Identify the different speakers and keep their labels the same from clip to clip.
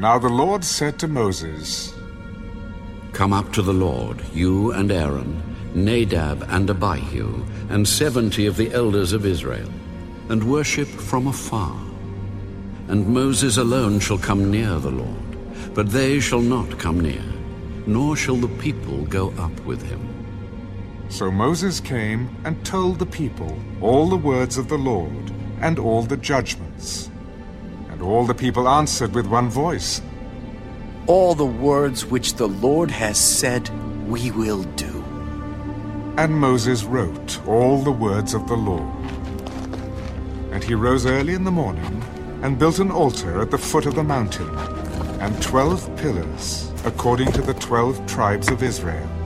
Speaker 1: Now the Lord said to Moses,
Speaker 2: Come up to the Lord, you and Aaron, Nadab and Abihu, and seventy of the elders of Israel, and worship from afar. And Moses alone shall come near the Lord, but they shall not come near, nor shall the people go up with him.
Speaker 1: So Moses came and told the people all the words of the Lord and all the judgments. And all the people answered with one voice,
Speaker 3: All the words which the Lord has said, we will do.
Speaker 1: And Moses wrote all the words of the law. And he rose early in the morning and built an altar at the foot of the mountain, and twelve pillars, according to the twelve tribes of Israel.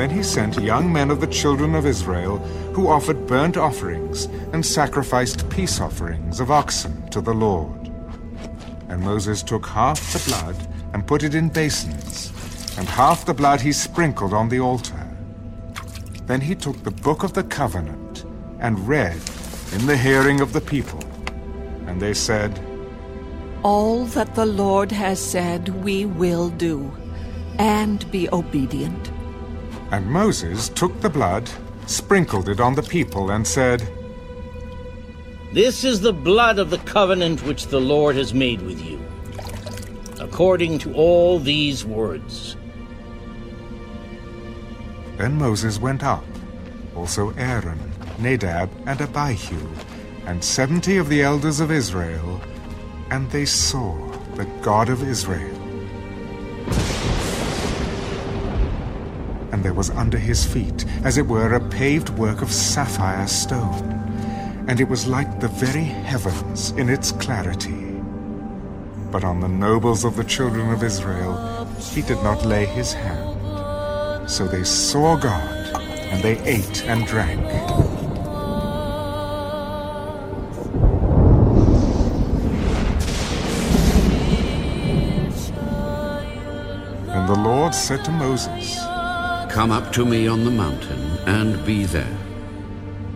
Speaker 1: Then he sent young men of the children of Israel, who offered burnt offerings and sacrificed peace offerings of oxen to the Lord. And Moses took half the blood and put it in basins, and half the blood he sprinkled on the altar. Then he took the book of the covenant and read in the hearing of the people. And they said,
Speaker 4: All that the Lord has said we will do, and be obedient.
Speaker 1: And Moses took the blood, sprinkled it on the people, and said,
Speaker 5: This is the blood of the covenant which the Lord has made with you, according to all these words.
Speaker 1: Then Moses went up, also Aaron, Nadab, and Abihu, and seventy of the elders of Israel, and they saw the God of Israel. And there was under his feet, as it were, a paved work of sapphire stone, and it was like the very heavens in its clarity. But on the nobles of the children of Israel he did not lay his hand. So they saw God, and they ate and drank. And the Lord said to Moses,
Speaker 2: Come up to me on the mountain, and be there.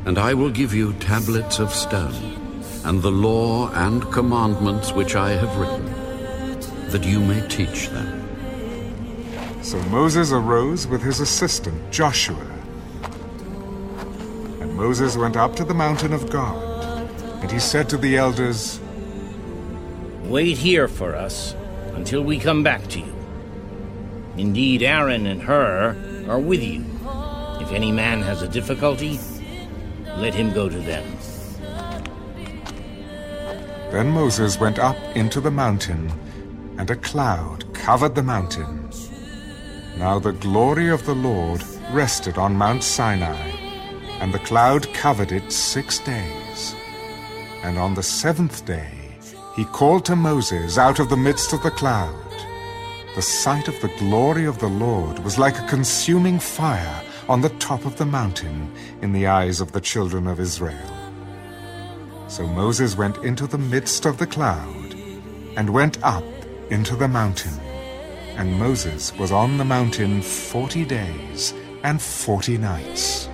Speaker 2: And I will give you tablets of stone, and the law and commandments which I have written, that you may teach them.
Speaker 1: So Moses arose with his assistant Joshua. And Moses went up to the mountain of God, and he said to the elders,
Speaker 5: Wait here for us until we come back to you. Indeed, Aaron and Hur are with you. If any man has a difficulty, let him go to them.
Speaker 1: Then Moses went up into the mountain, and a cloud covered the mountain. Now the glory of the Lord rested on Mount Sinai, and the cloud covered it six days. And on the seventh day he called to Moses out of the midst of the cloud. The sight of the glory of the Lord was like a consuming fire on the top of the mountain in the eyes of the children of Israel. So Moses went into the midst of the cloud and went up into the mountain. And Moses was on the mountain forty days and forty nights.